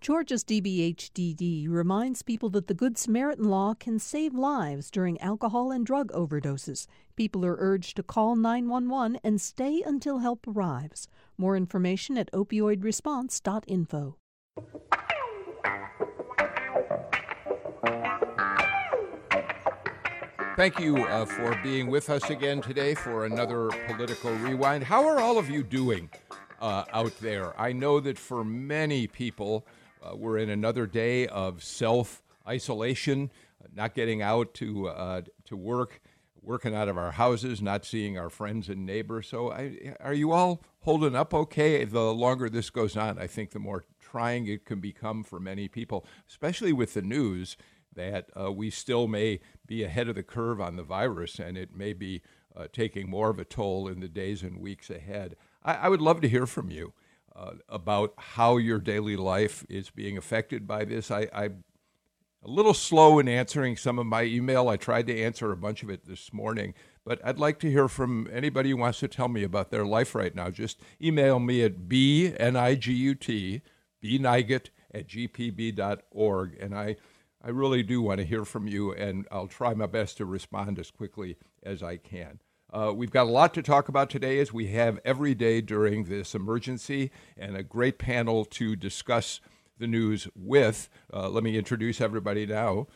Georgia's DBHDD reminds people that the Good Samaritan law can save lives during alcohol and drug overdoses. People are urged to call 911 and stay until help arrives. More information at opioidresponse.info. Thank you uh, for being with us again today for another political rewind. How are all of you doing uh, out there? I know that for many people, uh, we're in another day of self isolation, not getting out to uh, to work, working out of our houses, not seeing our friends and neighbors. So, I, are you all holding up okay? The longer this goes on, I think the more trying it can become for many people, especially with the news that uh, we still may be ahead of the curve on the virus and it may be uh, taking more of a toll in the days and weeks ahead. I, I would love to hear from you uh, about how your daily life is being affected by this. I, I'm a little slow in answering some of my email. I tried to answer a bunch of it this morning, but I'd like to hear from anybody who wants to tell me about their life right now. Just email me at b-n-i-g-u-t, bnigut at gpb.org, and I I really do want to hear from you, and I'll try my best to respond as quickly as I can. Uh, we've got a lot to talk about today, as we have every day during this emergency, and a great panel to discuss the news with. Uh, let me introduce everybody now.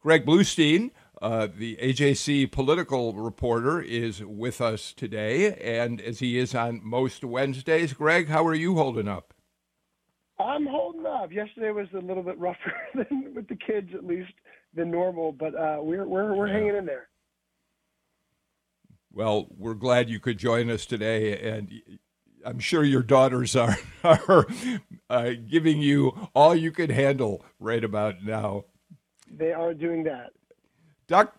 Greg Bluestein, uh, the AJC political reporter, is with us today, and as he is on most Wednesdays. Greg, how are you holding up? I'm holding up. Yesterday was a little bit rougher than with the kids, at least than normal, but uh, we're we're we're yeah. hanging in there. Well, we're glad you could join us today, and I'm sure your daughters are are uh, giving you all you can handle right about now. They are doing that. Doc,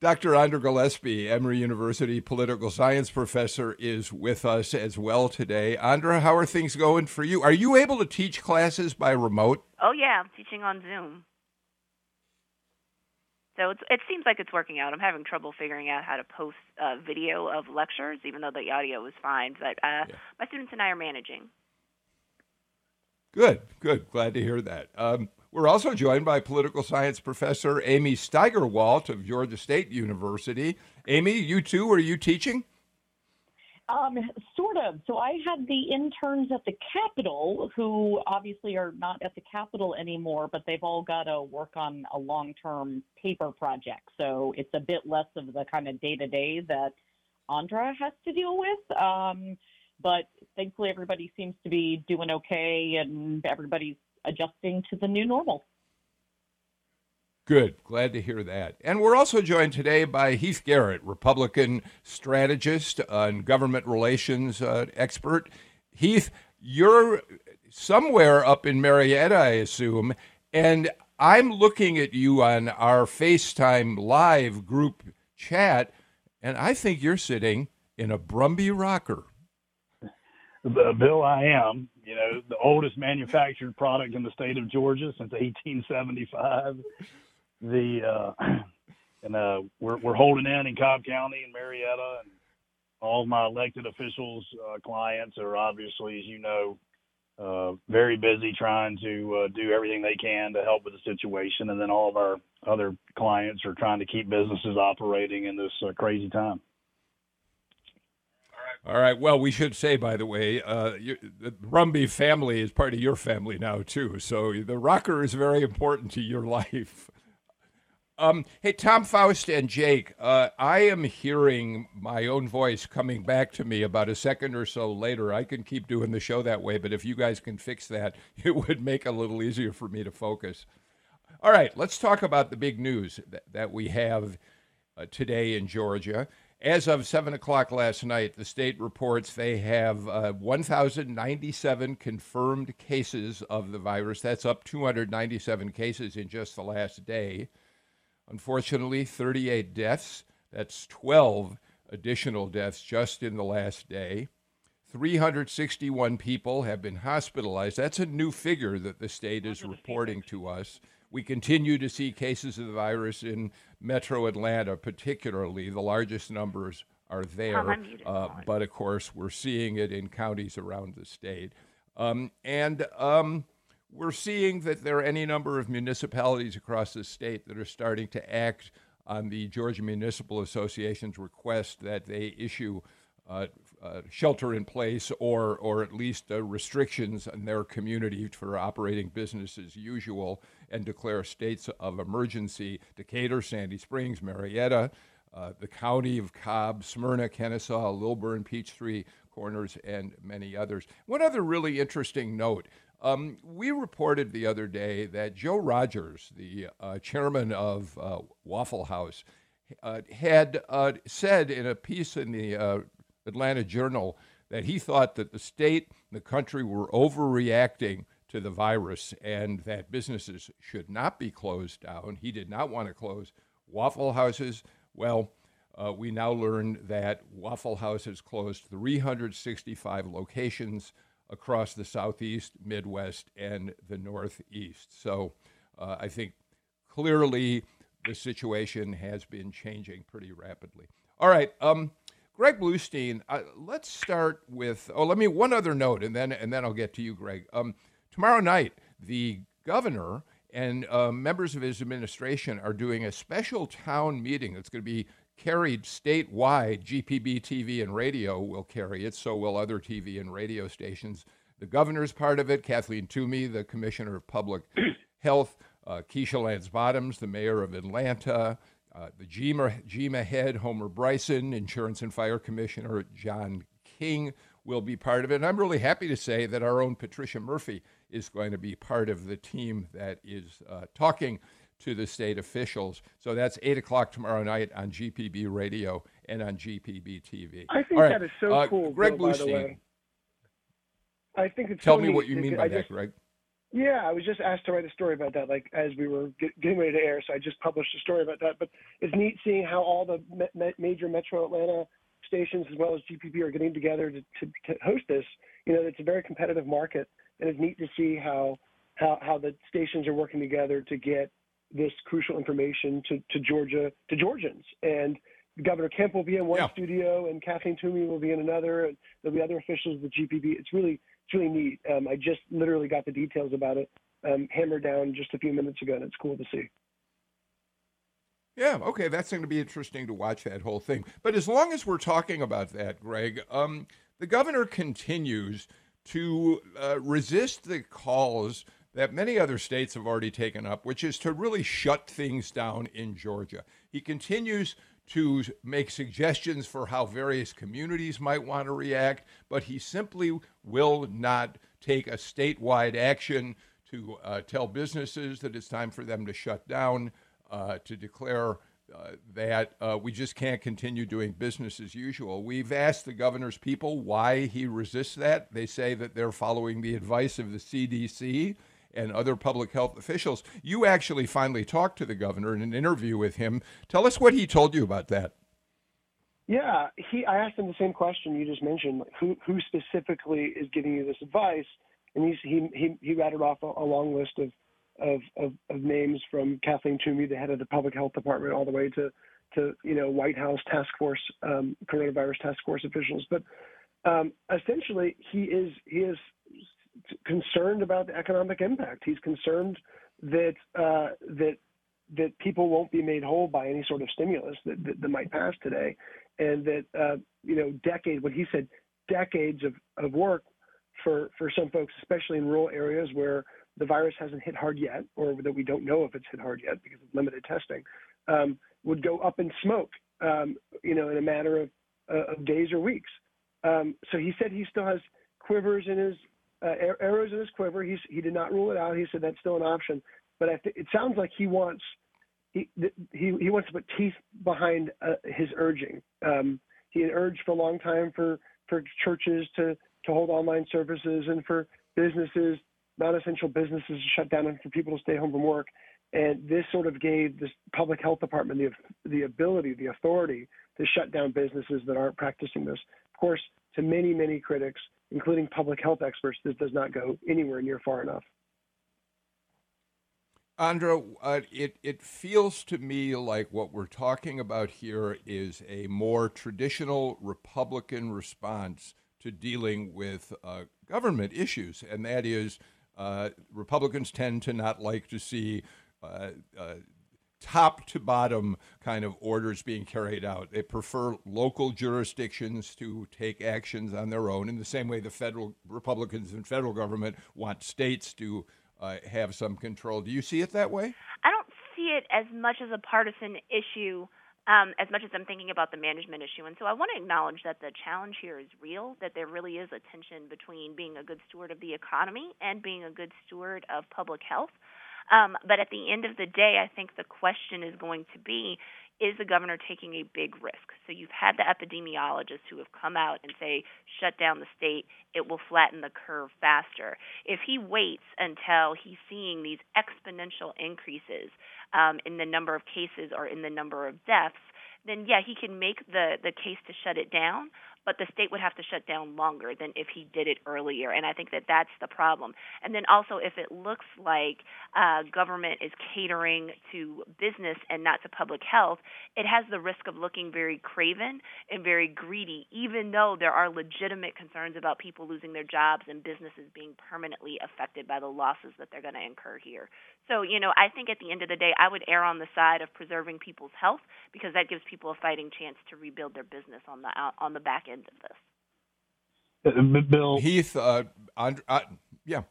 Dr. Andra Gillespie, Emory University political science professor, is with us as well today. Andra, how are things going for you? Are you able to teach classes by remote? Oh, yeah, I'm teaching on Zoom. So it seems like it's working out. I'm having trouble figuring out how to post a video of lectures, even though the audio is fine. But uh, yeah. my students and I are managing. Good, good. Glad to hear that. Um, we're also joined by political science professor Amy Steigerwalt of Georgia State University. Amy, you too, are you teaching? Um, sort of. So I had the interns at the Capitol who obviously are not at the Capitol anymore, but they've all got to work on a long term paper project. So it's a bit less of the kind of day to day that Andra has to deal with. Um, but thankfully, everybody seems to be doing okay and everybody's adjusting to the new normal. Good. Glad to hear that. And we're also joined today by Heath Garrett, Republican strategist and government relations uh, expert. Heath, you're somewhere up in Marietta, I assume, and I'm looking at you on our FaceTime live group chat, and I think you're sitting in a Brumby rocker. Bill, I am you know, the oldest manufactured product in the state of Georgia since 1875. The uh, and uh, we're we're holding in in Cobb County and Marietta, and all my elected officials, uh, clients are obviously, as you know, uh, very busy trying to uh, do everything they can to help with the situation, and then all of our other clients are trying to keep businesses operating in this uh, crazy time. All right. Well, we should say, by the way, uh, you, the Brumby family is part of your family now too. So the rocker is very important to your life. Um, hey, Tom Faust and Jake, uh, I am hearing my own voice coming back to me about a second or so later. I can keep doing the show that way, but if you guys can fix that, it would make a little easier for me to focus. All right, let's talk about the big news that, that we have uh, today in Georgia. As of 7 o'clock last night, the state reports they have uh, 1,097 confirmed cases of the virus. That's up 297 cases in just the last day. Unfortunately, 38 deaths. That's 12 additional deaths just in the last day. 361 people have been hospitalized. That's a new figure that the state is reporting to us. We continue to see cases of the virus in metro Atlanta, particularly. The largest numbers are there. Uh, but of course, we're seeing it in counties around the state. Um, and um, we're seeing that there are any number of municipalities across the state that are starting to act on the Georgia Municipal Association's request that they issue uh, uh, shelter in place or, or at least uh, restrictions in their community for operating business as usual and declare states of emergency. Decatur, Sandy Springs, Marietta, uh, the county of Cobb, Smyrna, Kennesaw, Lilburn, Peachtree, Corners, and many others. One other really interesting note. Um, we reported the other day that Joe Rogers, the uh, chairman of uh, Waffle House, uh, had uh, said in a piece in the uh, Atlanta Journal that he thought that the state and the country were overreacting to the virus and that businesses should not be closed down. He did not want to close Waffle Houses. Well, uh, we now learn that Waffle House has closed 365 locations across the Southeast, Midwest, and the Northeast. So uh, I think clearly the situation has been changing pretty rapidly. All right. Um, Greg Bluestein, uh, let's start with. Oh, let me one other note, and then and then I'll get to you, Greg. Um, tomorrow night, the governor and uh, members of his administration are doing a special town meeting. It's going to be carried statewide. GPB TV and radio will carry it, so will other TV and radio stations. The governor's part of it, Kathleen Toomey, the commissioner of public health, uh, Keisha Lance Bottoms, the mayor of Atlanta, uh, the GEMA, GEMA head, Homer Bryson, insurance and fire commissioner John King will be part of it. And I'm really happy to say that our own Patricia Murphy is going to be part of the team that is uh, talking to the state officials. So that's 8 o'clock tomorrow night on GPB Radio and on GPB TV. I think right. that is so uh, cool. Greg Bill, Bluestein. I think it's Tell so me neat. what you mean by I that, just, Greg. Yeah, I was just asked to write a story about that, like as we were get, getting ready to air. So I just published a story about that. But it's neat seeing how all the me- me- major Metro Atlanta stations, as well as GPB, are getting together to, to, to host this. You know, it's a very competitive market, and it's neat to see how how, how the stations are working together to get this crucial information to, to Georgia to Georgians. And Governor Kemp will be in one Yeah. studio, and Kathleen Toomey will be in another, and there'll be other officials of the GPB. It's really it's really neat. Um, I just literally got the details about it um, hammered down just a few minutes ago, and it's cool to see. Yeah, okay, that's going to be interesting to watch that whole thing. But as long as we're talking about that, Greg, um, the governor continues to uh, resist the calls that many other states have already taken up, which is to really shut things down in Georgia. He continues to make suggestions for how various communities might want to react, but he simply will not take a statewide action to uh, tell businesses that it's time for them to shut down, uh, to declare uh, that uh, we just can't continue doing business as usual. We've asked the governor's people why he resists that. They say that they're following the advice of the CDC and other public health officials. You actually finally talked to the governor in an interview with him. Tell us what he told you about that. Yeah, he. I asked him the same question you just mentioned. Who who specifically is giving you this advice? And he's, he he he rattled off a, a long list of, of of of names from Kathleen Toomey, the head of the public health department, all the way to to you know White House task force, um, coronavirus task force officials. But um, essentially, he is he is concerned about the economic impact. He's concerned that uh, that that people won't be made whole by any sort of stimulus that, that, that might pass today, and that uh, you know decade what he said decades of, of work for for some folks, especially in rural areas where the virus hasn't hit hard yet, or that we don't know if it's hit hard yet because of limited testing, um, would go up in smoke, um, you know, in a matter of, uh, of days or weeks. Um, so he said he still has quivers in his uh, arrows in his quiver. He's, he did not rule it out. He said that's still an option. But I th- it sounds like he wants he he, he wants to put teeth behind uh, his urging. Um, he had urged for a long time for for churches to to hold online services and for businesses, non-essential businesses to shut down and for people to stay home from work. And this sort of gave this public health department the the ability, the authority to shut down businesses that aren't practicing this. Of course, to many many critics, including public health experts, this does not go anywhere near far enough. Andra, uh, it, it feels to me like what we're talking about here is a more traditional Republican response to dealing with uh, government issues, and that is uh, Republicans tend to not like to see uh, uh, top to bottom kind of orders being carried out. They prefer local jurisdictions to take actions on their own in the same way the federal Republicans and federal government want states to uh, have some control. Do you see it that way? I don't see it as much as a partisan issue. Um, as much as I'm thinking about the management issue. And so I want to acknowledge that the challenge here is real, that there really is a tension between being a good steward of the economy and being a good steward of public health. Um, but at the end of the day, I think the question is going to be is the governor taking a big risk? So you've had the epidemiologists who have come out and say, shut down the state, it will flatten the curve faster. If he waits until he's seeing these exponential increases um, in the number of cases or in the number of deaths, then yeah, he can make the the case to shut it down but the state would have to shut down longer than if he did it earlier. And I think that that's the problem. And then also, if it looks like uh, government is catering to business and not to public health, it has the risk of looking very craven and very greedy, even though there are legitimate concerns about people losing their jobs and businesses being permanently affected by the losses that they're going to incur here. So, you know, I think at the end of the day, I would err on the side of preserving people's health because that gives people a fighting chance to rebuild their business on the on the back end of this. Uh, Bill Heath, uh, Andre, uh, yeah.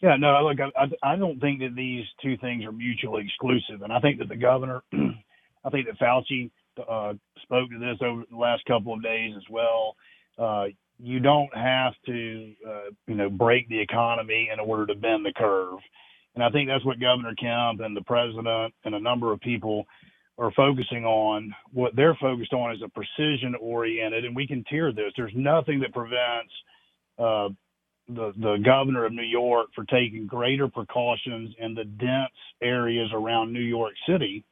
Yeah, no, look, I, I don't think that these two things are mutually exclusive, and I think that the governor, I think that Fauci uh, spoke to this over the last couple of days as well. Uh, you don't have to, uh, you know, break the economy in order to bend the curve, and I think that's what Governor Kemp and the president and a number of people are focusing on. What they're focused on is a precision oriented, and we can tier this. There's nothing that prevents uh, the the governor of New York for taking greater precautions in the dense areas around New York City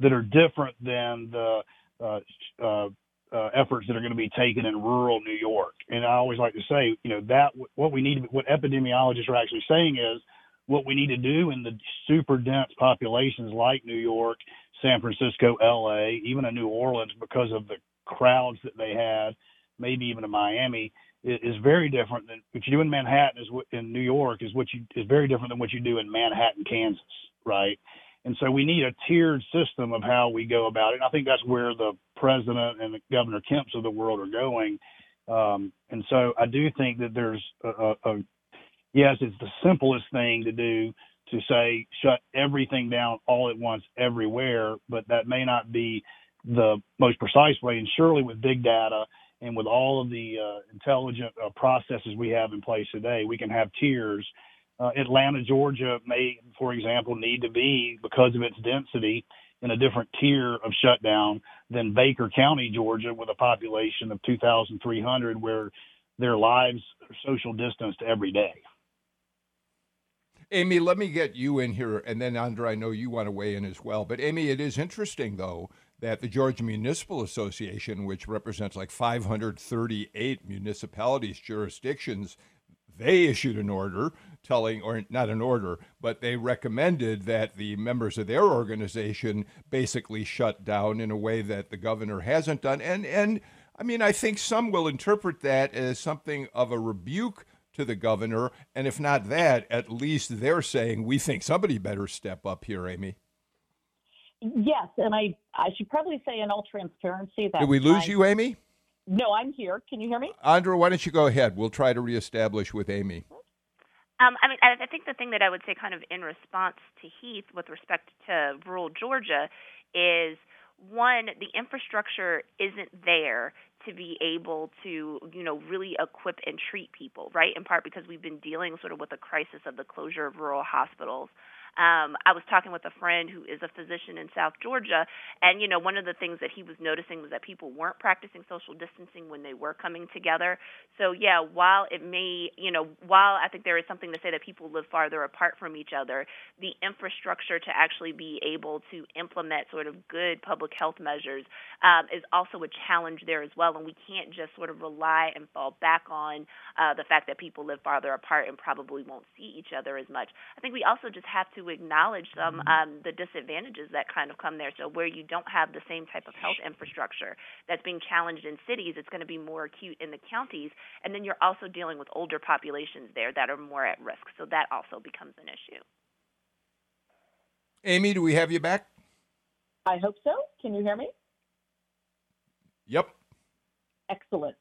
that are different than the uh, uh, uh, efforts that are going to be taken in rural New York. And I always like to say, you know, that what we need, what epidemiologists are actually saying is what we need to do in the super dense populations like New York San Francisco, LA, even in New Orleans because of the crowds that they had, maybe even in Miami, is very different than what you do in Manhattan is what in New York is what you is very different than what you do in Manhattan, Kansas, right? And so we need a tiered system of how we go about it. And I think that's where the president and the Governor Kemps of the world are going. Um, and so I do think that there's a, a, a yes, it's the simplest thing to do to say shut everything down all at once everywhere, but that may not be the most precise way. And surely with big data and with all of the uh, intelligent uh, processes we have in place today, we can have tiers. Uh, Atlanta, Georgia may, for example, need to be, because of its density, in a different tier of shutdown than Baker County, Georgia, with a population of 2,300, where their lives are social distanced every day. Amy, let me get you in here, and then Andre, I know you want to weigh in as well. But Amy, it is interesting though that the Georgia Municipal Association, which represents like 538 municipalities, jurisdictions, they issued an order telling, or not an order, but they recommended that the members of their organization basically shut down in a way that the governor hasn't done. And and I mean, I think some will interpret that as something of a rebuke to the governor. And if not that, at least they're saying we think somebody better step up here, Amy. Yes, and I I should probably say in all transparency that did we lose you, Amy? No, I'm here. Can you hear me? Andra, why don't you go ahead? We'll try to reestablish with Amy. Um, I mean, I think the thing that I would say, kind of in response to Heath with respect to rural Georgia, is one, the infrastructure isn't there to be able to, you know, really equip and treat people, right? In part because we've been dealing sort of with the crisis of the closure of rural hospitals. Um, I was talking with a friend who is a physician in South Georgia, and you know, one of the things that he was noticing was that people weren't practicing social distancing when they were coming together. So yeah, while it may, you know, while I think there is something to say that people live farther apart from each other, the infrastructure to actually be able to implement sort of good public health measures um, is also a challenge there as well, and we can't just sort of rely and fall back on uh, the fact that people live farther apart and probably won't see each other as much. I think we also just have to to acknowledge some um, the disadvantages that kind of come there. So where you don't have the same type of health infrastructure that's being challenged in cities, it's going to be more acute in the counties, and then you're also dealing with older populations there that are more at risk. So that also becomes an issue. Amy, do we have you back? I hope so. Can you hear me? Yep. Excellent.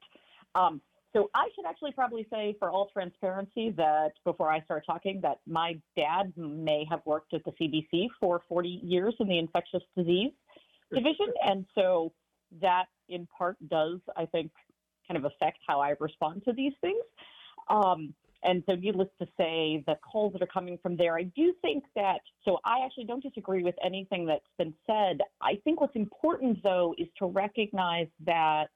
Um, so I should actually probably say, for all transparency, that before I start talking, that my dad may have worked at the CDC for 40 years in the infectious disease division, and so that in part does, I think, kind of affect how I respond to these things. Um, and so, needless to say, the calls that are coming from there, I do think that, so I actually don't disagree with anything that's been said. I think what's important, though, is to recognize that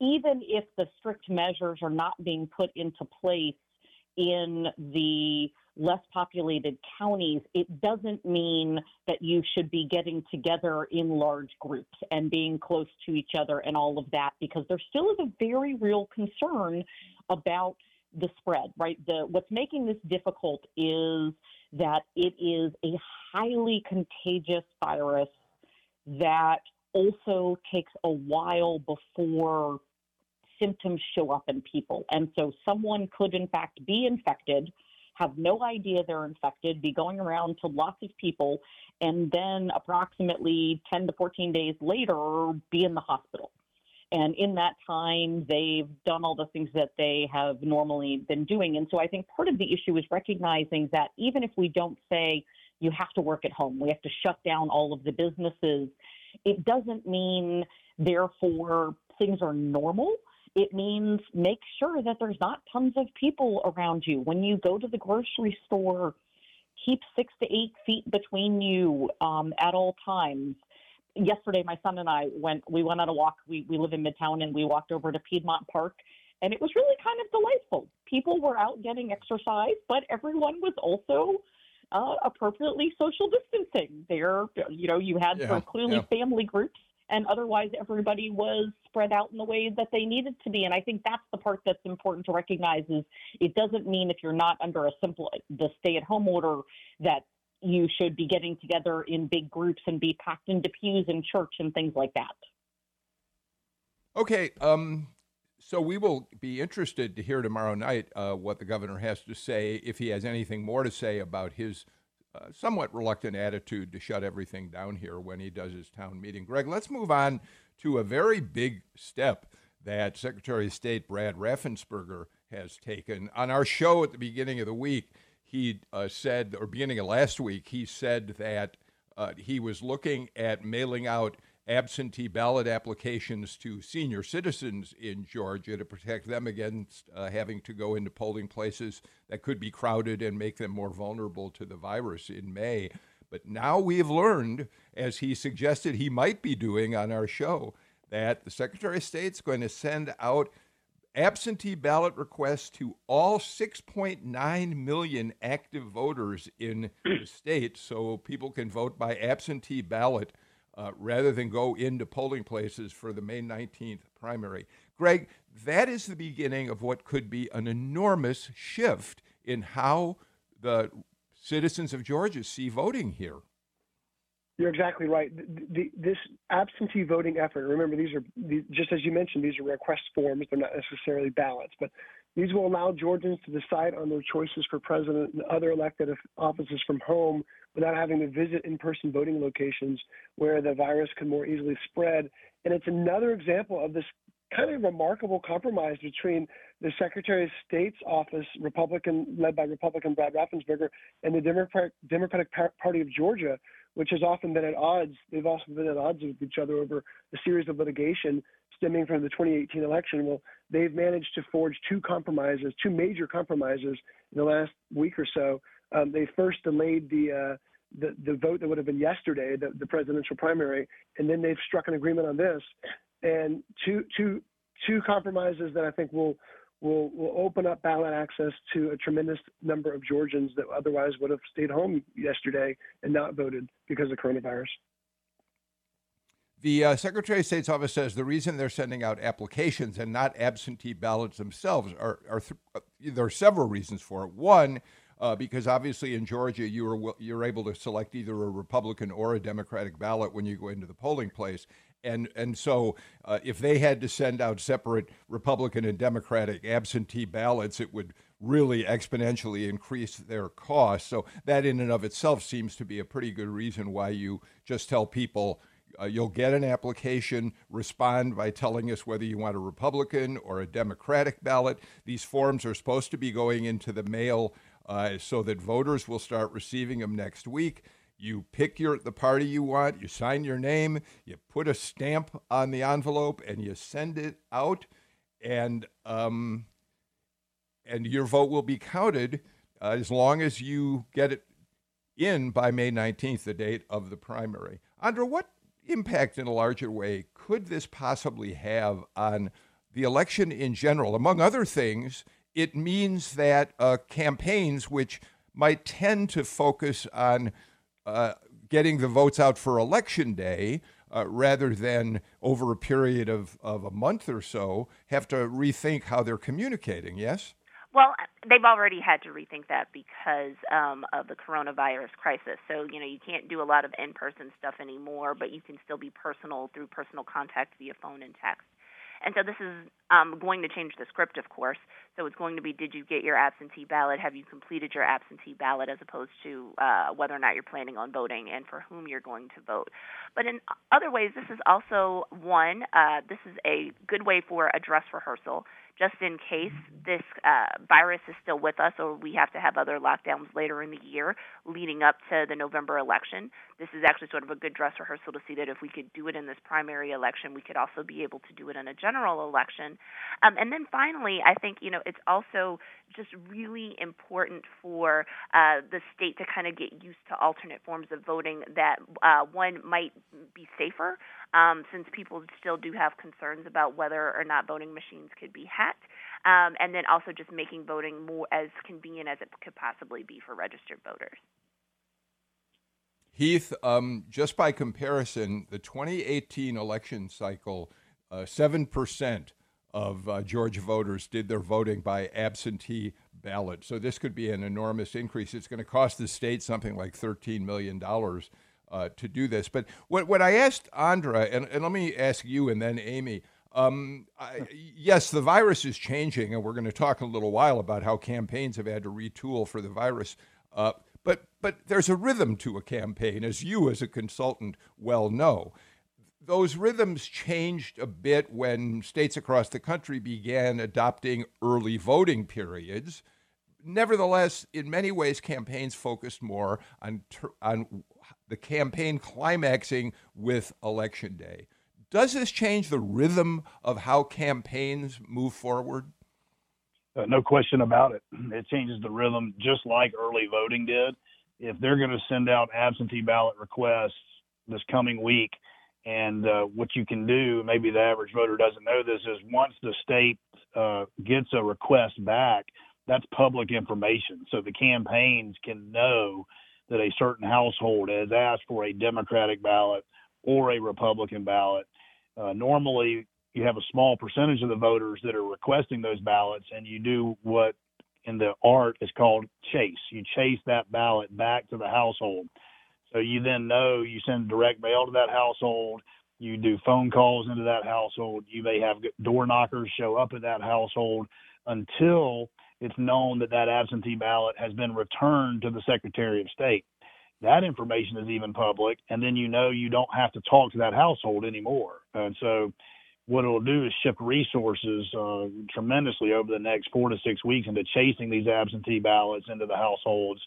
even if the strict measures are not being put into place in the less populated counties, it doesn't mean that you should be getting together in large groups and being close to each other and all of that, because there still is a very real concern about the spread, right? The what's making this difficult is that it is a highly contagious virus that also takes a while before symptoms show up in people. And so someone could in fact be infected, have no idea they're infected, be going around to lots of people, and then approximately 10 to 14 days later be in the hospital. And in that time, they've done all the things that they have normally been doing. And so I think part of the issue is recognizing that even if we don't say you have to work at home, we have to shut down all of the businesses, it doesn't mean, therefore, things are normal. It means make sure that there's not tons of people around you. When you go to the grocery store, keep six to eight feet between you um, at all times yesterday my son and I went we went on a walk. We we live in Midtown and we walked over to Piedmont Park and it was really kind of delightful. People were out getting exercise, but everyone was also uh, appropriately social distancing. There, you know, you had yeah, clearly yeah. family groups, and otherwise everybody was spread out in the way that they needed to be. And I think that's the part that's important to recognize is it doesn't mean if you're not under a simple the stay-at-home order that you should be getting together in big groups and be packed into pews in church and things like that. Okay. Um, so we will be interested to hear tomorrow night uh, what the governor has to say, if he has anything more to say about his uh, somewhat reluctant attitude to shut everything down here when he does his town meeting. Greg, let's move on to a very big step that Secretary of State Brad Raffensperger has taken. On our show at the beginning of the week, he uh, said, or beginning of last week, he said that uh, he was looking at mailing out absentee ballot applications to senior citizens in Georgia to protect them against uh, having to go into polling places that could be crowded and make them more vulnerable to the virus in May. But now we have learned, as he suggested he might be doing on our show, that the Secretary of State is going to send out absentee ballot requests to all 6.9 million active voters in the state so people can vote by absentee ballot uh, rather than go into polling places for the May 19th primary. Greg, that is the beginning of what could be an enormous shift in how the citizens of Georgia see voting here. You're exactly right. The, the, this absentee voting effort, remember, these are, these, just as you mentioned, these are request forms. They're not necessarily ballots, but these will allow Georgians to decide on their choices for president and other elected offices from home without having to visit in person voting locations where the virus can more easily spread. And it's another example of this kind of remarkable compromise between the Secretary of State's office, Republican led by Republican Brad Raffensperger, and the Democratic, Democratic Party of Georgia, which has often been at odds. They've also been at odds with each other over a series of litigation stemming from the 2018 election. Well, they've managed to forge two compromises, two major compromises in the last week or so. Um, they first delayed the, uh, the the vote that would have been yesterday, the, the presidential primary, and then they've struck an agreement on this. And two two two compromises that I think will will will open up ballot access to a tremendous number of Georgians that otherwise would have stayed home yesterday and not voted because of coronavirus. The uh, Secretary of State's office says the reason they're sending out applications and not absentee ballots themselves are, are th- uh, there are several reasons for it. One, uh, because obviously in Georgia you are you're able to select either a Republican or a Democratic ballot when you go into the polling place. And and so, uh, if they had to send out separate Republican and Democratic absentee ballots, it would really exponentially increase their cost. So that, in and of itself, seems to be a pretty good reason why you just tell people uh, you'll get an application, respond by telling us whether you want a Republican or a Democratic ballot. These forms are supposed to be going into the mail uh, so that voters will start receiving them next week. You pick your the party you want, you sign your name, you put a stamp on the envelope, and you send it out. And um, and your vote will be counted uh, as long as you get it in by May 19th, the date of the primary. Andra, what impact in a larger way could this possibly have on the election in general? Among other things, it means that uh, campaigns which might tend to focus on uh, getting the votes out for election day uh, rather than over a period of, of a month or so have to rethink how they're communicating, yes? Well, they've already had to rethink that because um, of the coronavirus crisis. So, you know, you can't do a lot of in person stuff anymore, but you can still be personal through personal contact via phone and text. And so this is um, going to change the script, of course. So it's going to be Did you get your absentee ballot? Have you completed your absentee ballot as opposed to uh, whether or not you're planning on voting and for whom you're going to vote. But in other ways, this is also one, uh, this is a good way for a dress rehearsal just in case this uh, virus is still with us or we have to have other lockdowns later in the year leading up to the November election. This is actually sort of a good dress rehearsal to see that if we could do it in this primary election, we could also be able to do it in a general election. Um, and then finally, I think you know it's also just really important for uh, the state to kind of get used to alternate forms of voting that uh, one might be safer um, since people still do have concerns about whether or not voting machines could be hacked. Um, and then also just making voting more as convenient as it could possibly be for registered voters. Heath, um, just by comparison, the 2018 election cycle, uh, 7% of uh, Georgia voters did their voting by absentee ballot. So this could be an enormous increase. It's going to cost the state something like $13 million uh, to do this. But what, what I asked Andra, and, and let me ask you and then Amy, um, I, yes, the virus is changing, and we're going to talk in a little while about how campaigns have had to retool for the virus. Uh, but but there's a rhythm to a campaign, as you as a consultant well know. Those rhythms changed a bit when states across the country began adopting early voting periods. Nevertheless, in many ways, campaigns focused more on on the campaign climaxing with election day. Does this change the rhythm of how campaigns move forward? Uh, no question about it. It changes the rhythm just like early voting did. If they're going to send out absentee ballot requests this coming week, and uh, what you can do, maybe the average voter doesn't know this, is once the state uh, gets a request back, that's public information. So the campaigns can know that a certain household has asked for a Democratic ballot or a Republican ballot. Uh, normally, you have a small percentage of the voters that are requesting those ballots, and you do what in the art is called chase. You chase that ballot back to the household. So you then know you send direct mail to that household. You do phone calls into that household. You may have door knockers show up at that household until it's known that that absentee ballot has been returned to the Secretary of State. That information is even public, and then you know you don't have to talk to that household anymore. And so, what it'll do is shift resources uh, tremendously over the next four to six weeks into chasing these absentee ballots into the households.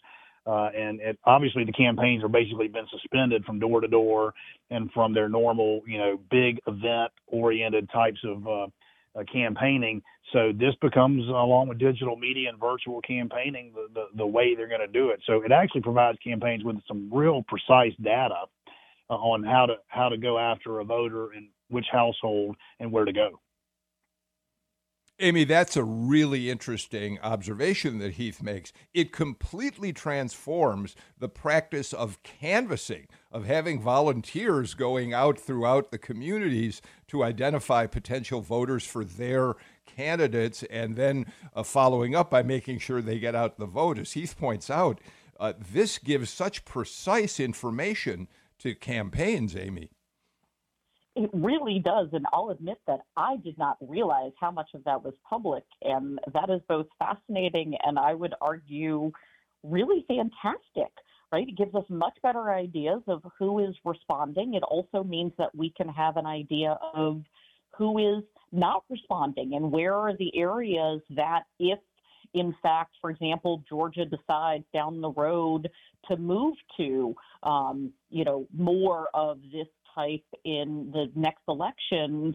Uh, and it, obviously, the campaigns are basically been suspended from door to door and from their normal, you know, big event-oriented types of uh, uh, campaigning. So this becomes, along with digital media and virtual campaigning, the, the, the way they're going to do it. So it actually provides campaigns with some real precise data uh, on how to how to go after a voter and which household and where to go. Amy, that's a really interesting observation that Heath makes. It completely transforms the practice of canvassing, of having volunteers going out throughout the communities to identify potential voters for their candidates and then uh, following up by making sure they get out the vote. As Heath points out, uh, this gives such precise information to campaigns, Amy. It really does. And I'll admit that I did not realize how much of that was public. And that is both fascinating and I would argue really fantastic, right? It gives us much better ideas of who is responding. It also means that we can have an idea of who is not responding and where are the areas that if in fact, for example, Georgia decides down the road to move to, um, you know, more of this type in the next elections,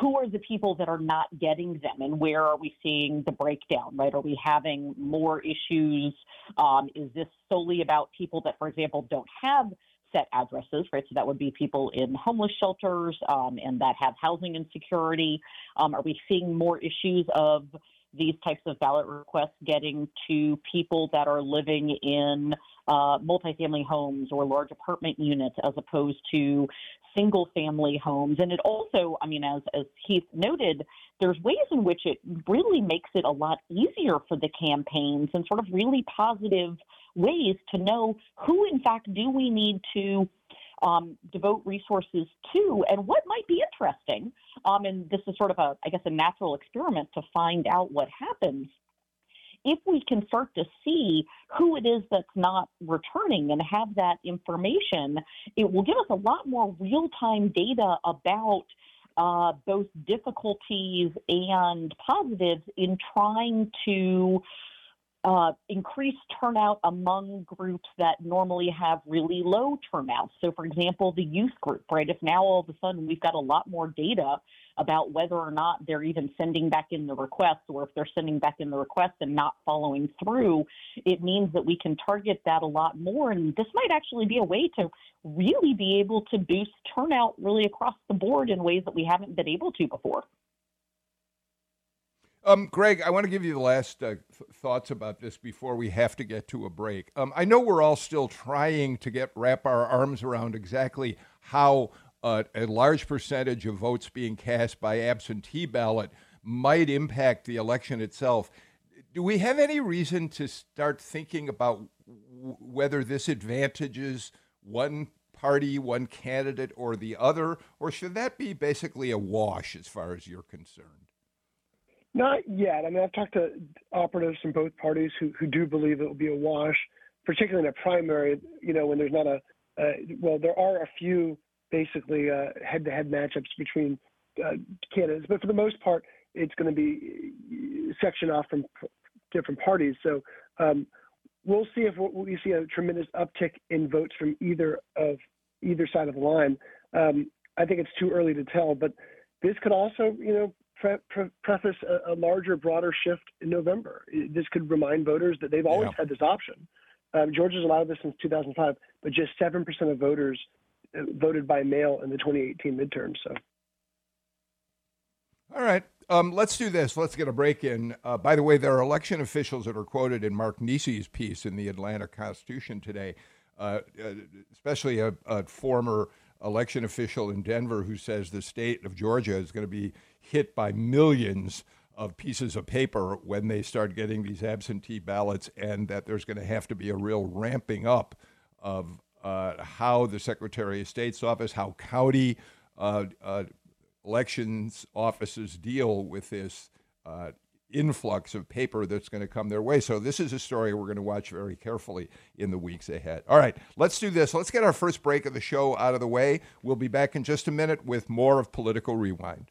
who are the people that are not getting them and where are we seeing the breakdown, right? Are we having more issues? Um, is this solely about people that, for example, don't have set addresses, right? So that would be people in homeless shelters um, and that have housing insecurity. Um, are we seeing more issues of these types of ballot requests getting to people that are living in uh, multifamily homes or large apartment units as opposed to single family homes. And it also, I mean, as, as Heath noted, there's ways in which it really makes it a lot easier for the campaigns and sort of really positive ways to know who, in fact, do we need to um, devote resources to and what might be interesting. Um, and this is sort of a, I guess, a natural experiment to find out what happens. If we can start to see who it is that's not returning and have that information, it will give us a lot more real time data about uh, both difficulties and positives in trying to uh, increased turnout among groups that normally have really low turnouts. So, for example, the youth group, right? If now all of a sudden we've got a lot more data about whether or not they're even sending back in the request, or if they're sending back in the request and not following through, it means that we can target that a lot more. And this might actually be a way to really be able to boost turnout really across the board in ways that we haven't been able to before. Um, Greg, I want to give you the last uh, th- thoughts about this before we have to get to a break. Um, I know we're all still trying to get wrap our arms around exactly how uh, a large percentage of votes being cast by absentee ballot might impact the election itself. Do we have any reason to start thinking about w- whether this advantages one party, one candidate, or the other, or should that be basically a wash as far as you're concerned? Not yet. I mean, I've talked to operatives from both parties who, who do believe it will be a wash, particularly in a primary, you know, when there's not a, uh, well, there are a few basically uh, head-to-head matchups between uh, candidates, but for the most part, it's going to be sectioned off from different parties. So um, we'll see if we see a tremendous uptick in votes from either of either side of the line. Um, I think it's too early to tell, but this could also, you know, pre- pre- preface a, a, larger, broader shift in November. This could remind voters that they've always yeah. had this option. Um, Georgia's allowed this since 2005, but just 7% of voters uh, voted by mail in the 2018 midterm. So. All right. Um, let's do this. Let's get a break in. Uh, by the way, there are election officials that are quoted in Mark Niesse's piece in the Atlanta Constitution today, uh, uh especially a, a former election official in Denver who says the state of Georgia is going to be hit by millions of pieces of paper when they start getting these absentee ballots, and that there's going to have to be a real ramping up of uh, how the Secretary of State's office, how county uh, uh, elections offices deal with this uh, influx of paper that's going to come their way. So, this is a story we're going to watch very carefully in the weeks ahead. All right, let's do this. Let's get our first break of the show out of the way. We'll be back in just a minute with more of Political Rewind.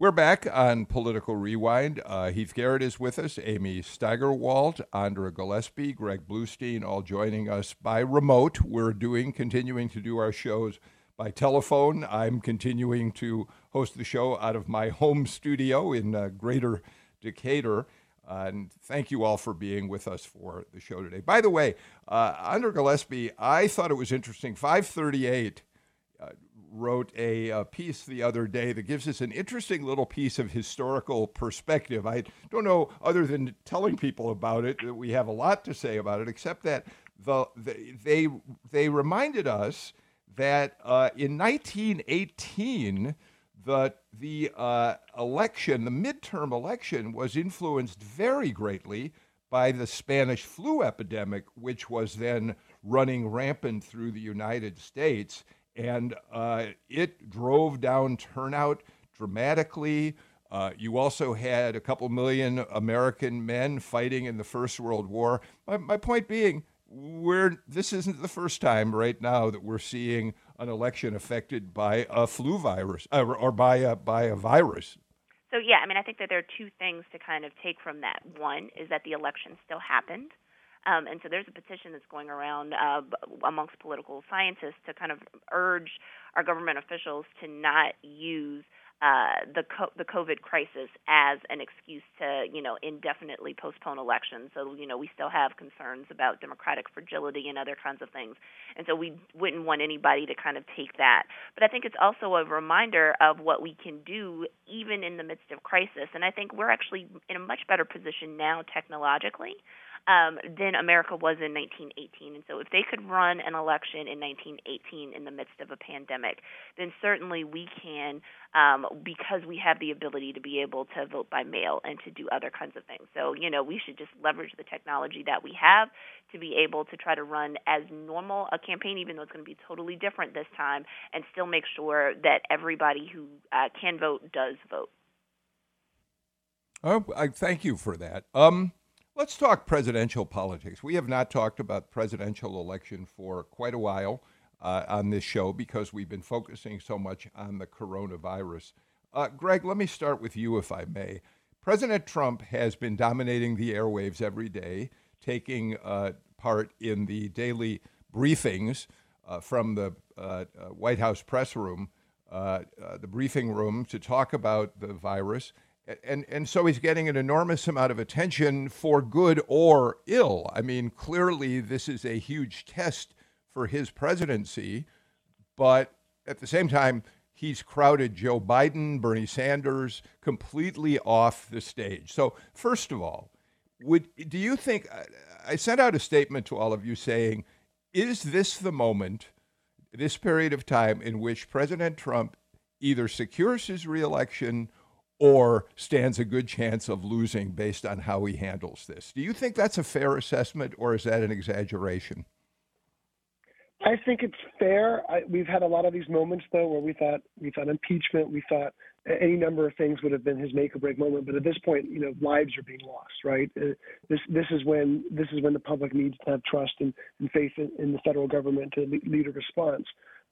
We're back on Political Rewind. Uh, Heath Garrett is with us, Amy Steigerwalt, Andra Gillespie, Greg Bluestein, all joining us by remote. We're doing, continuing to do our shows by telephone. I'm continuing to host the show out of my home studio in uh, Greater Decatur. Uh, and thank you all for being with us for the show today. By the way, uh, Andra Gillespie, I thought it was interesting. 538 wrote a, a, piece the other day that gives us an interesting little piece of historical perspective. I don't know, other than telling people about it, that we have a lot to say about it, except that the, the they, they reminded us that uh, in 1918, the, the uh, election, the midterm election, was influenced very greatly by the Spanish flu epidemic, which was then running rampant through the United States and uh, it drove down turnout dramatically. Uh, you also had a couple million American men fighting in the First World War. My, my point being, we're, this isn't the first time right now that we're seeing an election affected by a flu virus uh, or by a, by a virus. So, yeah, I mean, I think that there are two things to kind of take from that. One is that the election still happened. Um, and so there's a petition that's going around uh, amongst political scientists to kind of urge our government officials to not use uh, the co- the COVID crisis as an excuse to you know indefinitely postpone elections. So you know we still have concerns about democratic fragility and other kinds of things, and so we wouldn't want anybody to kind of take that. But I think it's also a reminder of what we can do even in the midst of crisis. And I think we're actually in a much better position now technologically um, than America was in 1918. And so, if they could run an election in 1918 in the midst of a pandemic, then certainly we can, um, because we have the ability to be able to vote by mail and to do other kinds of things. So, you know, we should just leverage the technology that we have to be able to try to run as normal a campaign, even though it's going to be totally different this time, and still make sure that everybody who uh, can vote does vote. Oh, I thank you for that. Um, Let's talk presidential politics. We have not talked about presidential election for quite a while uh, on this show because we've been focusing so much on the coronavirus. Uh, Greg, let me start with you, if I may. President Trump has been dominating the airwaves every day, taking uh, part in the daily briefings uh, from the uh, uh, White House press room, the briefing room, to talk about the virus and and so he's getting an enormous amount of attention for good or ill. I mean, clearly this is a huge test for his presidency, but at the same time, he's crowded Joe Biden, Bernie Sanders completely off the stage. So, first of all, would do you think I sent out a statement to all of you saying, is this the moment, this period of time in which President Trump either secures his reelection or stands a good chance of losing based on how he handles this. Do you think that's a fair assessment, or is that an exaggeration? I think it's fair. I, we've had a lot of these moments though where we thought we thought impeachment, we thought any number of things would have been his make or break moment. But at this point, you know, lives are being lost. Right. Uh, this this is when this is when the public needs to have trust and, and faith in, in, the federal government to lead a response.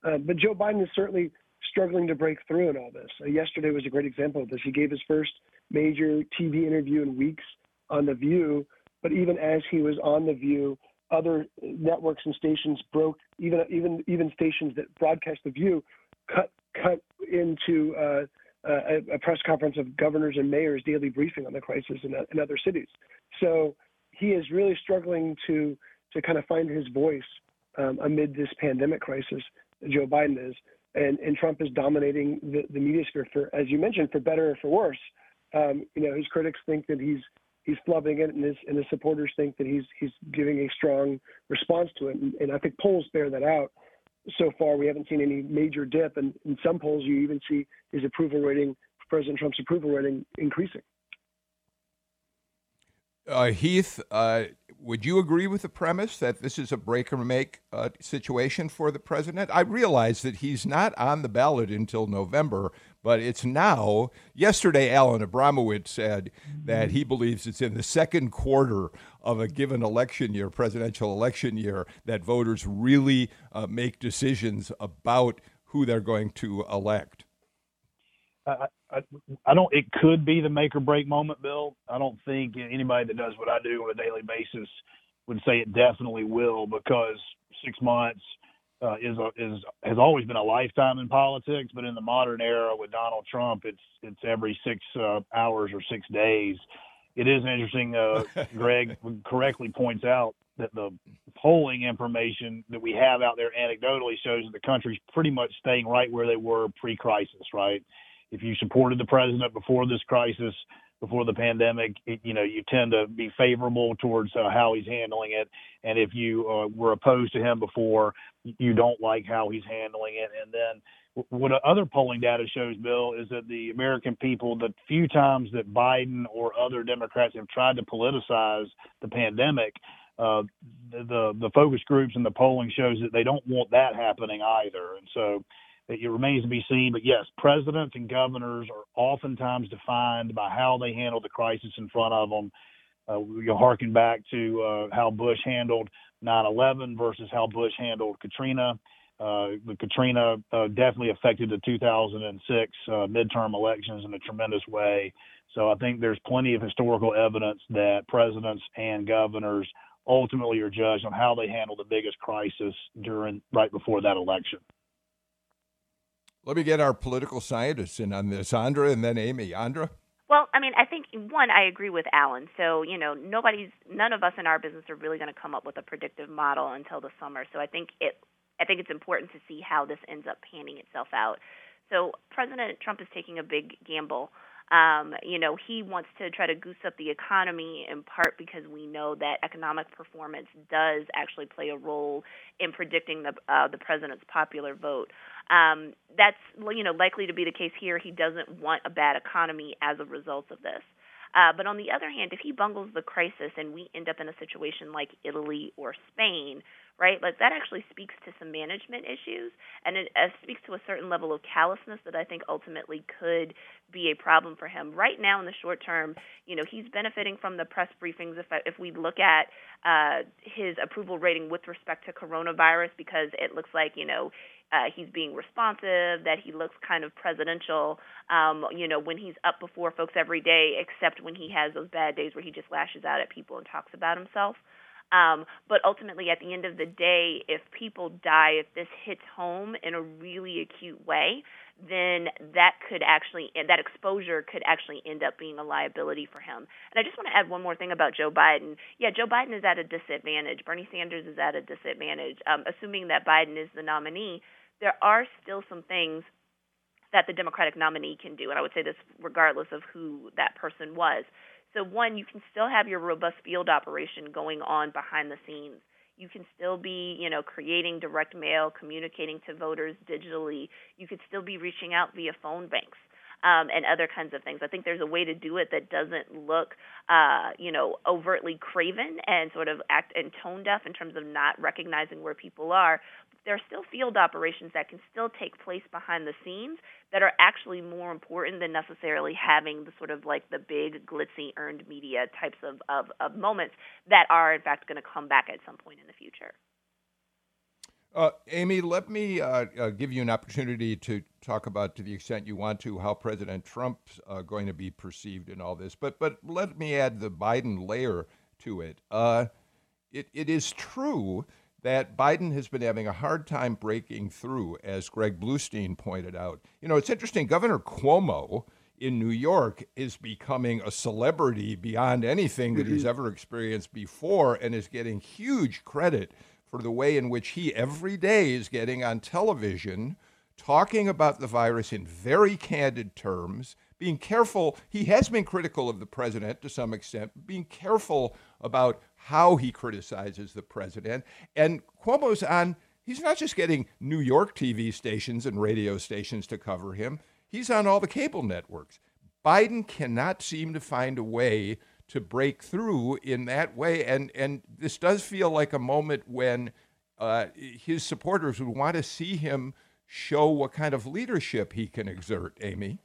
Uh, but Joe Biden is certainly struggling to break through in all this. Uh, yesterday was a great example of this. He gave his first major TV interview in weeks on The View, but even as he was on The View, other networks and stations broke, even even even stations that broadcast The View, cut cut into uh, a, a, press conference of governors and mayors daily briefing on the crisis in, in other cities. So he is really struggling to to kind of find his voice um, amid this pandemic crisis. Joe Biden is and, and Trump is dominating the, the media sphere for, as you mentioned, for better or for worse. Um, you know, his critics think that he's he's flubbing it, and his and his supporters think that he's he's giving a strong response to it. And, and I think polls bear that out. So far, we haven't seen any major dip, and in some polls, you even see his approval rating, President Trump's approval rating, increasing. Uh, Heath, uh, would you agree with the premise that this is a break or make uh, situation for the president? I realize that he's not on the ballot until November, but it's now. Yesterday, Alan Abramowitz said that he believes it's in the second quarter of a given election year, presidential election year, that voters really uh, make decisions about who they're going to elect. Uh, I, I don't. It could be the make or break moment, Bill. I don't think anybody that does what I do on a daily basis would say it definitely will because six months uh, is a, is has always been a lifetime in politics, but in the modern era with Donald Trump, it's it's every six uh, hours or six days. It is interesting. Uh, Greg correctly points out that the polling information that we have out there anecdotally shows that the country's pretty much staying right where they were pre-crisis. Right? If you supported the president before this crisis, before the pandemic, it, you know, you tend to be favorable towards uh, how he's handling it. And if you uh, were opposed to him before, you don't like how he's handling it. And then what other polling data shows, Bill, is that the American people, the few times that Biden or other Democrats have tried to politicize the pandemic, uh, the the focus groups and the polling shows that they don't want that happening either. And so it remains to be seen. But yes, presidents and governors are oftentimes defined by how they handle the crisis in front of them. Uh, can harken back to uh, how Bush handled 9/11 versus how Bush handled Katrina. Uh, the Katrina uh, definitely affected the 2006 uh, midterm elections in a tremendous way. So I think there's plenty of historical evidence that presidents and governors ultimately are judged on how they handle the biggest crisis during right before that election. Let me get our political scientists in on this, Andra, and then Amy. Andra. Well, I mean, I think one, I agree with Alan. So, you know, nobody's, none of us in our business are really going to come up with a predictive model until the summer. So, I think it, I think it's important to see how this ends up panning itself out. So, President Trump is taking a big gamble um, you know, he wants to try to goose up the economy in part because we know that economic performance does actually play a role in predicting the uh, the president's popular vote. Um, that's you know likely to be the case here. He doesn't want a bad economy as a result of this. Uh, but on the other hand, if he bungles the crisis and we end up in a situation like Italy or Spain, right? Like that actually speaks to some management issues, and it uh, speaks to a certain level of callousness that I think ultimately could be a problem for him. Right now, in the short term, you know, he's benefiting from the press briefings. If if we look at uh, his approval rating with respect to coronavirus, because it looks like you know uh, he's being responsive, that he looks kind of presidential, um, you know, when he's up before folks every day, except when he has those bad days where he just lashes out at people and talks about himself. Um, but ultimately, at the end of the day, if people die, if this hits home in a really acute way, then that could actually that exposure could actually end up being a liability for him. And I just want to add one more thing about Joe Biden. Yeah, Joe Biden is at a disadvantage. Bernie Sanders is at a disadvantage. Um, assuming that Biden is the nominee, there are still some things that the Democratic nominee can do, and I would say this regardless of who that person was. So, one, you can still have your robust field operation going on behind the scenes. You can still be, you know, creating direct mail, communicating to voters digitally. You could still be reaching out via phone banks. Um, and other kinds of things. I think there's a way to do it that doesn't look, uh, you know, overtly craven and sort of act and tone deaf in terms of not recognizing where people are, there are still field operations that can still take place behind the scenes that are actually more important than necessarily having the sort of like the big glitzy earned media types of, of, of moments that are in fact going to come back at some point in the future. Uh, Amy, let me uh, uh, give you an opportunity to talk about, to the extent you want to, how President Trump's uh, going to be perceived in all this. But but let me add the Biden layer to it. Uh, it it is true that Biden has been having a hard time breaking through, as Greg Bluestein pointed out. You know, it's interesting. Governor Cuomo in New York is becoming a celebrity beyond anything that he's mm-hmm. ever experienced before and is getting huge credit for the way in which he every day is getting on television talking about the virus in very candid terms being careful. He has been critical of the president to some extent, being careful about how he criticizes the president. And Cuomo's on, he's not just getting New York TV stations and radio stations to cover him, he's on all the cable networks. Biden cannot seem to find a way to break through in that way. And, and this does feel like a moment when uh, his supporters would want to see him show what kind of leadership he can exert, Amy.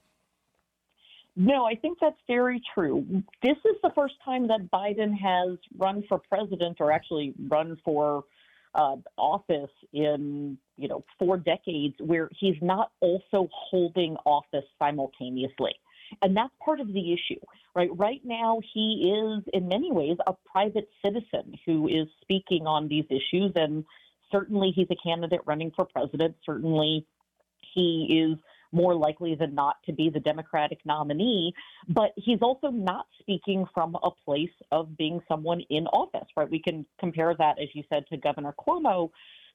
No, I think that's very true. This is the first time that Biden has run for president or actually run for uh, office in you know four decades where he's not also holding office simultaneously and that's part of the issue right right now he is in many ways a private citizen who is speaking on these issues and certainly he's a candidate running for president certainly he is more likely than not to be the Democratic nominee, but he's also not speaking from a place of being someone in office, right? We can compare that, as you said, to Governor Cuomo,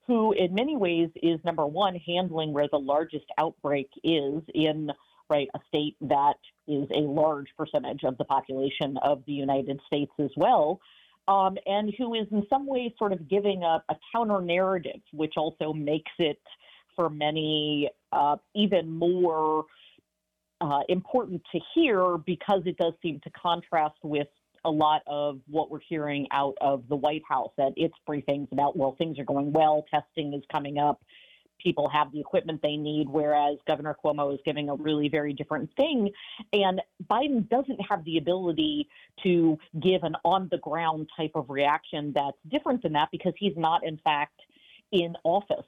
who in many ways is number one, handling where the largest outbreak is in right a state that is a large percentage of the population of the United States as well. Um, and who is in some ways sort of giving a, a counter narrative, which also makes it for many uh, even more uh, important to hear because it does seem to contrast with a lot of what we're hearing out of the White House at its briefings about, well, things are going well, testing is coming up, people have the equipment they need, whereas Governor Cuomo is giving a really very different thing. And Biden doesn't have the ability to give an on the ground type of reaction that's different than that because he's not, in fact, in office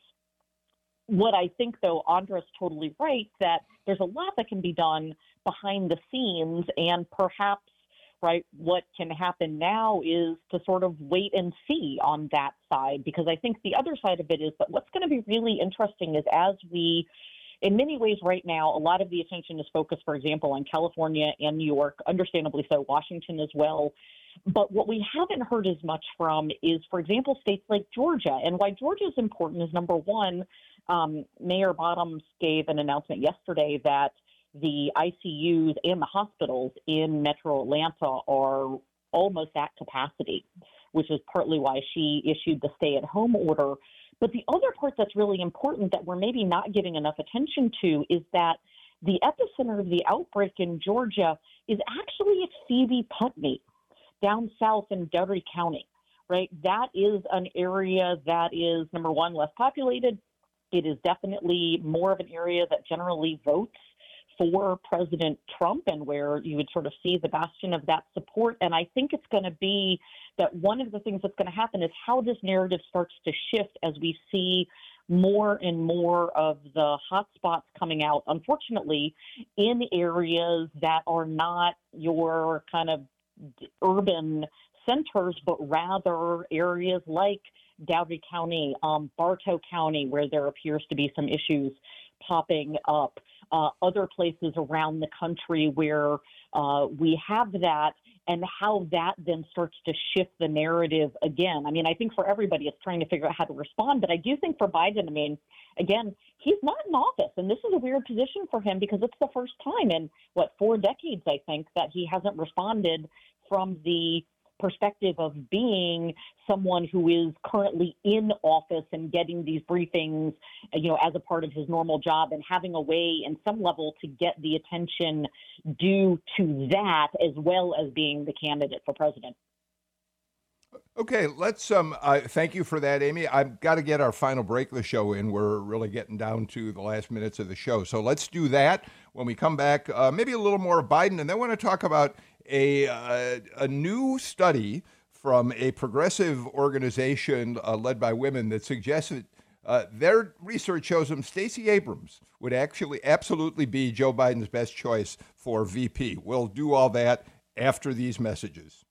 what I think, though, Andra's totally right that there's a lot that can be done behind the scenes, and perhaps, right, what can happen now is to sort of wait and see on that side, because I think the other side of it is that what's going to be really interesting is as we in many ways, right now, a lot of the attention is focused, for example, on California and New York, understandably so, Washington as well. But what we haven't heard as much from is, for example, states like Georgia. And why Georgia is important is number one, um, Mayor Bottoms gave an announcement yesterday that the ICUs and the hospitals in metro Atlanta are almost at capacity, which is partly why she issued the stay at home order. But the other part that's really important that we're maybe not giving enough attention to is that the epicenter of the outbreak in Georgia is actually at Phoebe Putney down south in Dougherty County, right? That is an area that is, number one, less populated. It is definitely more of an area that generally votes for President Trump and where you would sort of see the bastion of that support. And I think it's going to be that one of the things that's going to happen is how this narrative starts to shift as we see more and more of the hotspots coming out, unfortunately, in areas that are not your kind of urban centers, but rather areas like Dougherty County, um, Bartow County, where there appears to be some issues popping up, uh, other places around the country where uh, we have that, and how that then starts to shift the narrative again. I mean, I think for everybody, it's trying to figure out how to respond, but I do think for Biden, I mean, again, he's not in office, and this is a weird position for him because it's the first time in what four decades, I think, that he hasn't responded from the perspective of being someone who is currently in office and getting these briefings, you know, as a part of his normal job and having a way in some level to get the attention due to that as well as being the candidate for president. Okay, let's um uh, thank you for that Amy. I've got to get our final break of the show in. We're really getting down to the last minutes of the show. So let's do that when we come back. Uh, maybe a little more of Biden and then want to talk about a, uh, a new study from a progressive organization uh, led by women that suggests that uh, their research shows them Stacey Abrams would actually absolutely be Joe Biden's best choice for VP. We'll do all that after these messages.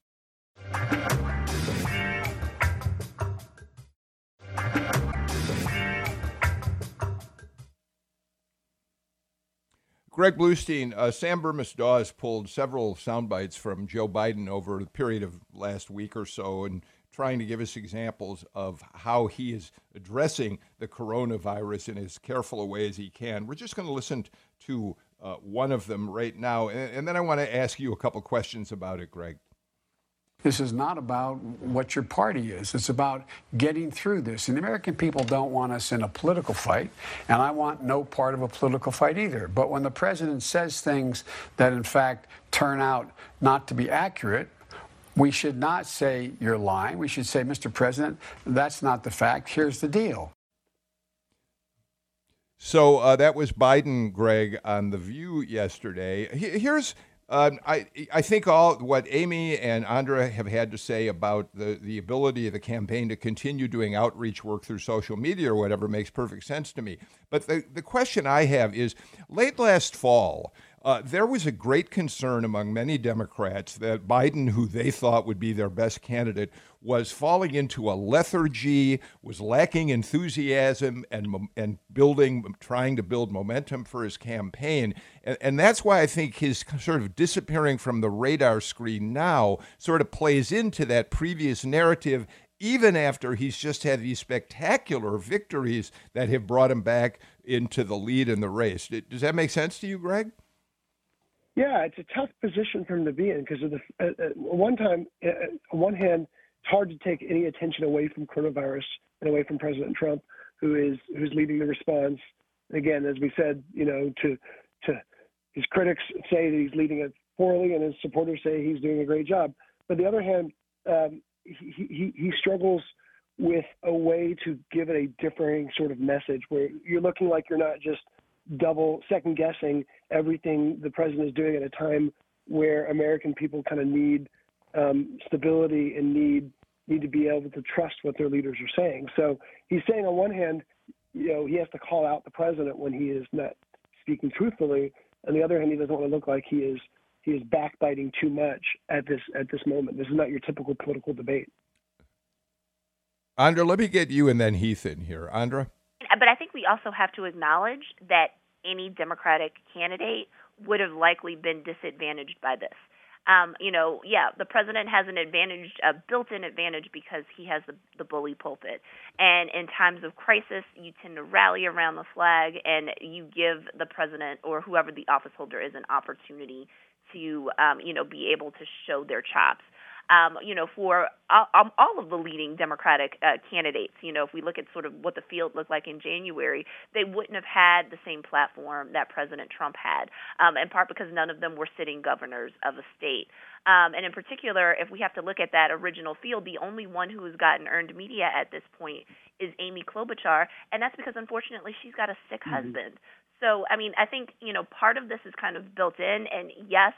Greg Bluestein, uh, Sam Bermas Dawes pulled several sound bites from Joe Biden over the period of last week or so and trying to give us examples of how he is addressing the coronavirus in as careful a way as he can. We're just going to listen to uh, one of them right now, and, and then I want to ask you a couple questions about it, Greg. This is not about what your party is. It's about getting through this. And the American people don't want us in a political fight, and I want no part of a political fight either. But when the president says things that, in fact, turn out not to be accurate, we should not say you're lying. We should say, Mr. President, that's not the fact. Here's the deal. So uh, that was Biden, Greg, on The View yesterday. Here's Um, I I think all what Amy and Andra have had to say about the the ability of the campaign to continue doing outreach work through social media or whatever makes perfect sense to me. But the the question I have is, late last fall. Uh, there was a great concern among many Democrats that Biden, who they thought would be their best candidate, was falling into a lethargy, was lacking enthusiasm, and and building, trying to build momentum for his campaign, and, and that's why I think his sort of disappearing from the radar screen now sort of plays into that previous narrative even after he's just had these spectacular victories that have brought him back into the lead in the race. Does that make sense to you, Greg? Yeah, it's a tough position for him to be in because of the uh, uh, one time, uh, on one hand, hard to take any attention away from coronavirus and away from President Trump, who is who's leading the response. again, as we said, you know, to to his critics say that he's leading it poorly, and his supporters say he's doing a great job. But the other hand, um, he, he he struggles with a way to give it a differing sort of message where you're looking like you're not just double second guessing everything the president is doing at a time where American people kind of need um, stability and need need to be able to trust what their leaders are saying. So he's saying on one hand, you know, he has to call out the president when he is not speaking truthfully. On the other hand, he doesn't want to look like he is he is backbiting too much at this at this moment. This is not your typical political debate. Andra, let me get you and then Heath in here. Andra? But I think we also have to acknowledge that any Democratic candidate would have likely been disadvantaged by this. Um, you know, yeah, the president has an advantage, a built-in advantage, because he has the, the bully pulpit. And in times of crisis, you tend to rally around the flag, and you give the president or whoever the office holder is an opportunity to, um, you know, be able to show their chops um, you know, for all, um, all of the leading Democratic uh, candidates. You know, if we look at sort of what the field looked like in January, they wouldn't have had the same platform that President Trump had, um, in part because none of them were sitting governors of a state. Um, and in particular, if we have to look at that original field, the only one who has gotten earned media at this point is Amy Klobuchar, and that's because unfortunately she's got a sick mm-hmm. husband. So, I mean, I think you know part of this is kind of built in, and yes,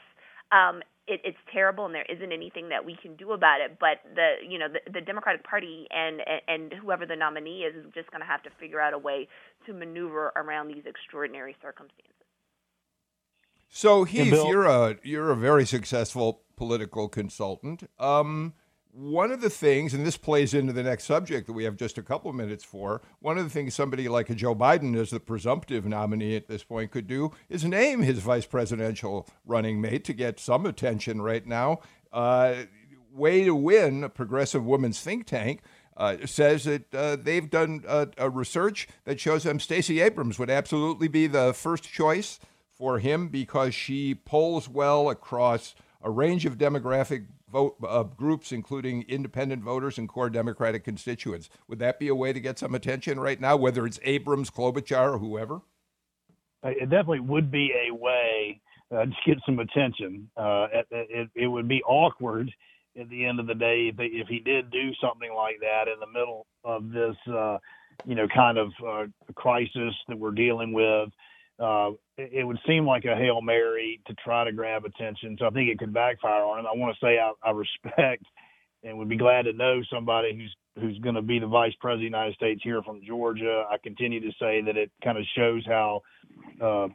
um, it, it's terrible and there isn't anything that we can do about it. But the you know the, the Democratic Party and and whoever the nominee is is just going to have to figure out a way to maneuver around these extraordinary circumstances. So Heath, you're a you're a very successful political consultant. Um, one of the things, and this plays into the next subject that we have just a couple of minutes for, one of the things somebody like a Joe Biden, as the presumptive nominee at this point, could do is name his vice presidential running mate to get some attention right now. Uh, Way to Win, a progressive women's think tank, uh, says that uh, they've done a, a, research that shows them Stacey Abrams would absolutely be the first choice for him because she polls well across a range of demographic vote uh, groups, including independent voters and core Democratic constituents. Would that be a way to get some attention right now, whether it's Abrams, Klobuchar, or whoever? It definitely would be a way uh, to get some attention. Uh, it, it, would be awkward at the end of the day if he did do something like that in the middle of this, uh, you know, kind of uh, crisis that we're dealing with uh, it, would seem like a hail mary to try to grab attention. So I think it could backfire on him. I want to say I, I respect and would be glad to know somebody who's who's going to be the vice president of the United States here from Georgia. I continue to say that it kind of shows how uh,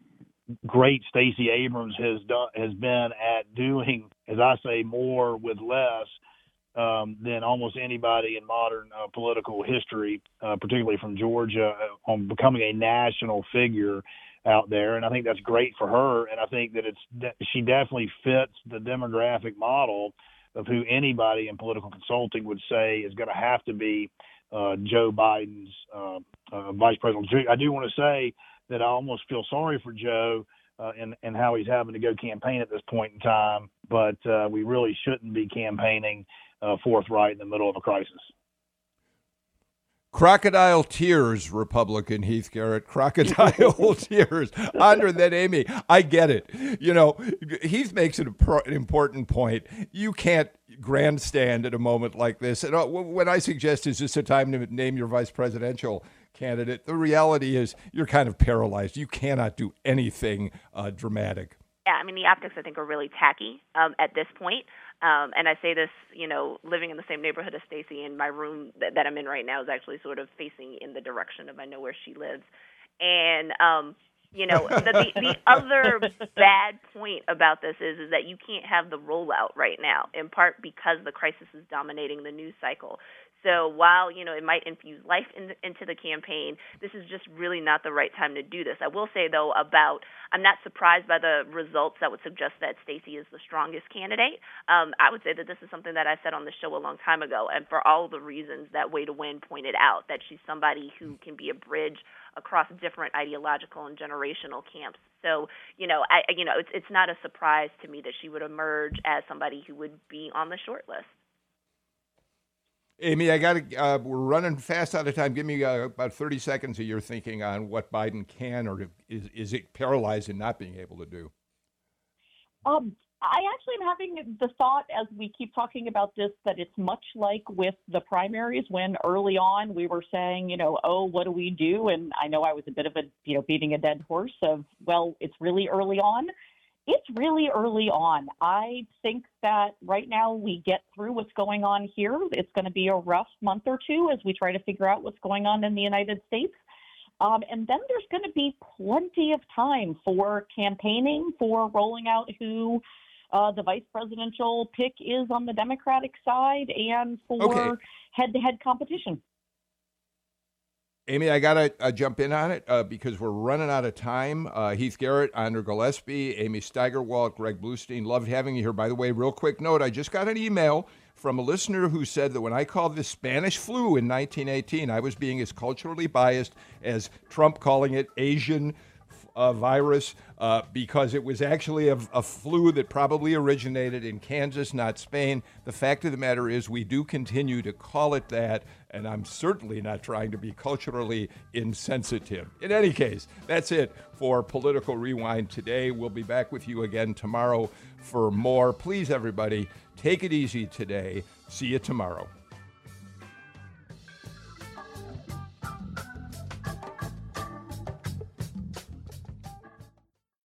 great Stacey Abrams has done has been at doing, as I say, more with less. Um, than almost anybody in modern uh, political history, uh, particularly from Georgia, uh, on becoming a national figure out there, and I think that's great for her. And I think that it's she definitely fits the demographic model of who anybody in political consulting would say is going to have to be uh, Joe Biden's uh, uh, vice president. I do want to say that I almost feel sorry for Joe uh, and and how he's having to go campaign at this point in time, but uh, we really shouldn't be campaigning uh, forthright in the middle of a crisis. Crocodile tears, Republican Heath Garrett. Crocodile tears. Andre, then Amy, I get it. You know, Heath makes an, an important point. You can't grandstand at a moment like this. And uh, when I suggest is this a time to name your vice presidential candidate, the reality is you're kind of paralyzed. You cannot do anything uh, dramatic. yeah, I mean the optics I think are really tacky um, at this point. Um, and I say this, you know, living in the same neighborhood as Stacey, and my room that, that I'm in right now is actually sort of facing in the direction of I know where she lives, and um, you know, the, the, the other bad point about this is is that you can't have the rollout right now, in part because the crisis is dominating the news cycle. So while you know it might infuse life in, into the campaign, this is just really not the right time to do this. I will say though about I'm not surprised by the results that would suggest that Stacey is the strongest candidate. Um, I would say that this is something that I said on the show a long time ago, and for all the reasons that Way to Win pointed out, that she's somebody who can be a bridge across different ideological and generational camps. So, you know, I you know, it's it's not a surprise to me that she would emerge as somebody who would be on the short list. Amy, I got. Uh, we're running fast out of time. Give me uh, about thirty seconds of your thinking on what Biden can or is is it paralyzed in not being able to do. Um, I actually am having the thought as we keep talking about this that it's much like with the primaries when early on we were saying, you know, oh, what do we do? And I know I was a bit of a, you know, beating a dead horse of, well, it's really early on it's really early on. I think that right now we get through what's going on here. It's going to be a rough month or two as we try to figure out what's going on in the United States. Um, and then there's going to be plenty of time for campaigning, for rolling out who uh, the vice presidential pick is on the Democratic side, and for head to head competition. Amy, I got to uh, jump in on it uh, because we're running out of time. Uh, Heath Garrett, Andra Gillespie, Amy Steigerwalt, Greg Bluestein, loved having you here. By the way, real quick note I just got an email from a listener who said that when I called this Spanish flu in 1918, I was being as culturally biased as Trump calling it Asian uh, virus uh, because it was actually a, a, flu that probably originated in Kansas, not Spain. The fact of the matter is, we do continue to call it that, and I'm certainly not trying to be culturally insensitive. In any case, that's it for Political Rewind today. We'll be back with you again tomorrow for more. Please, everybody, take it easy today. See you tomorrow.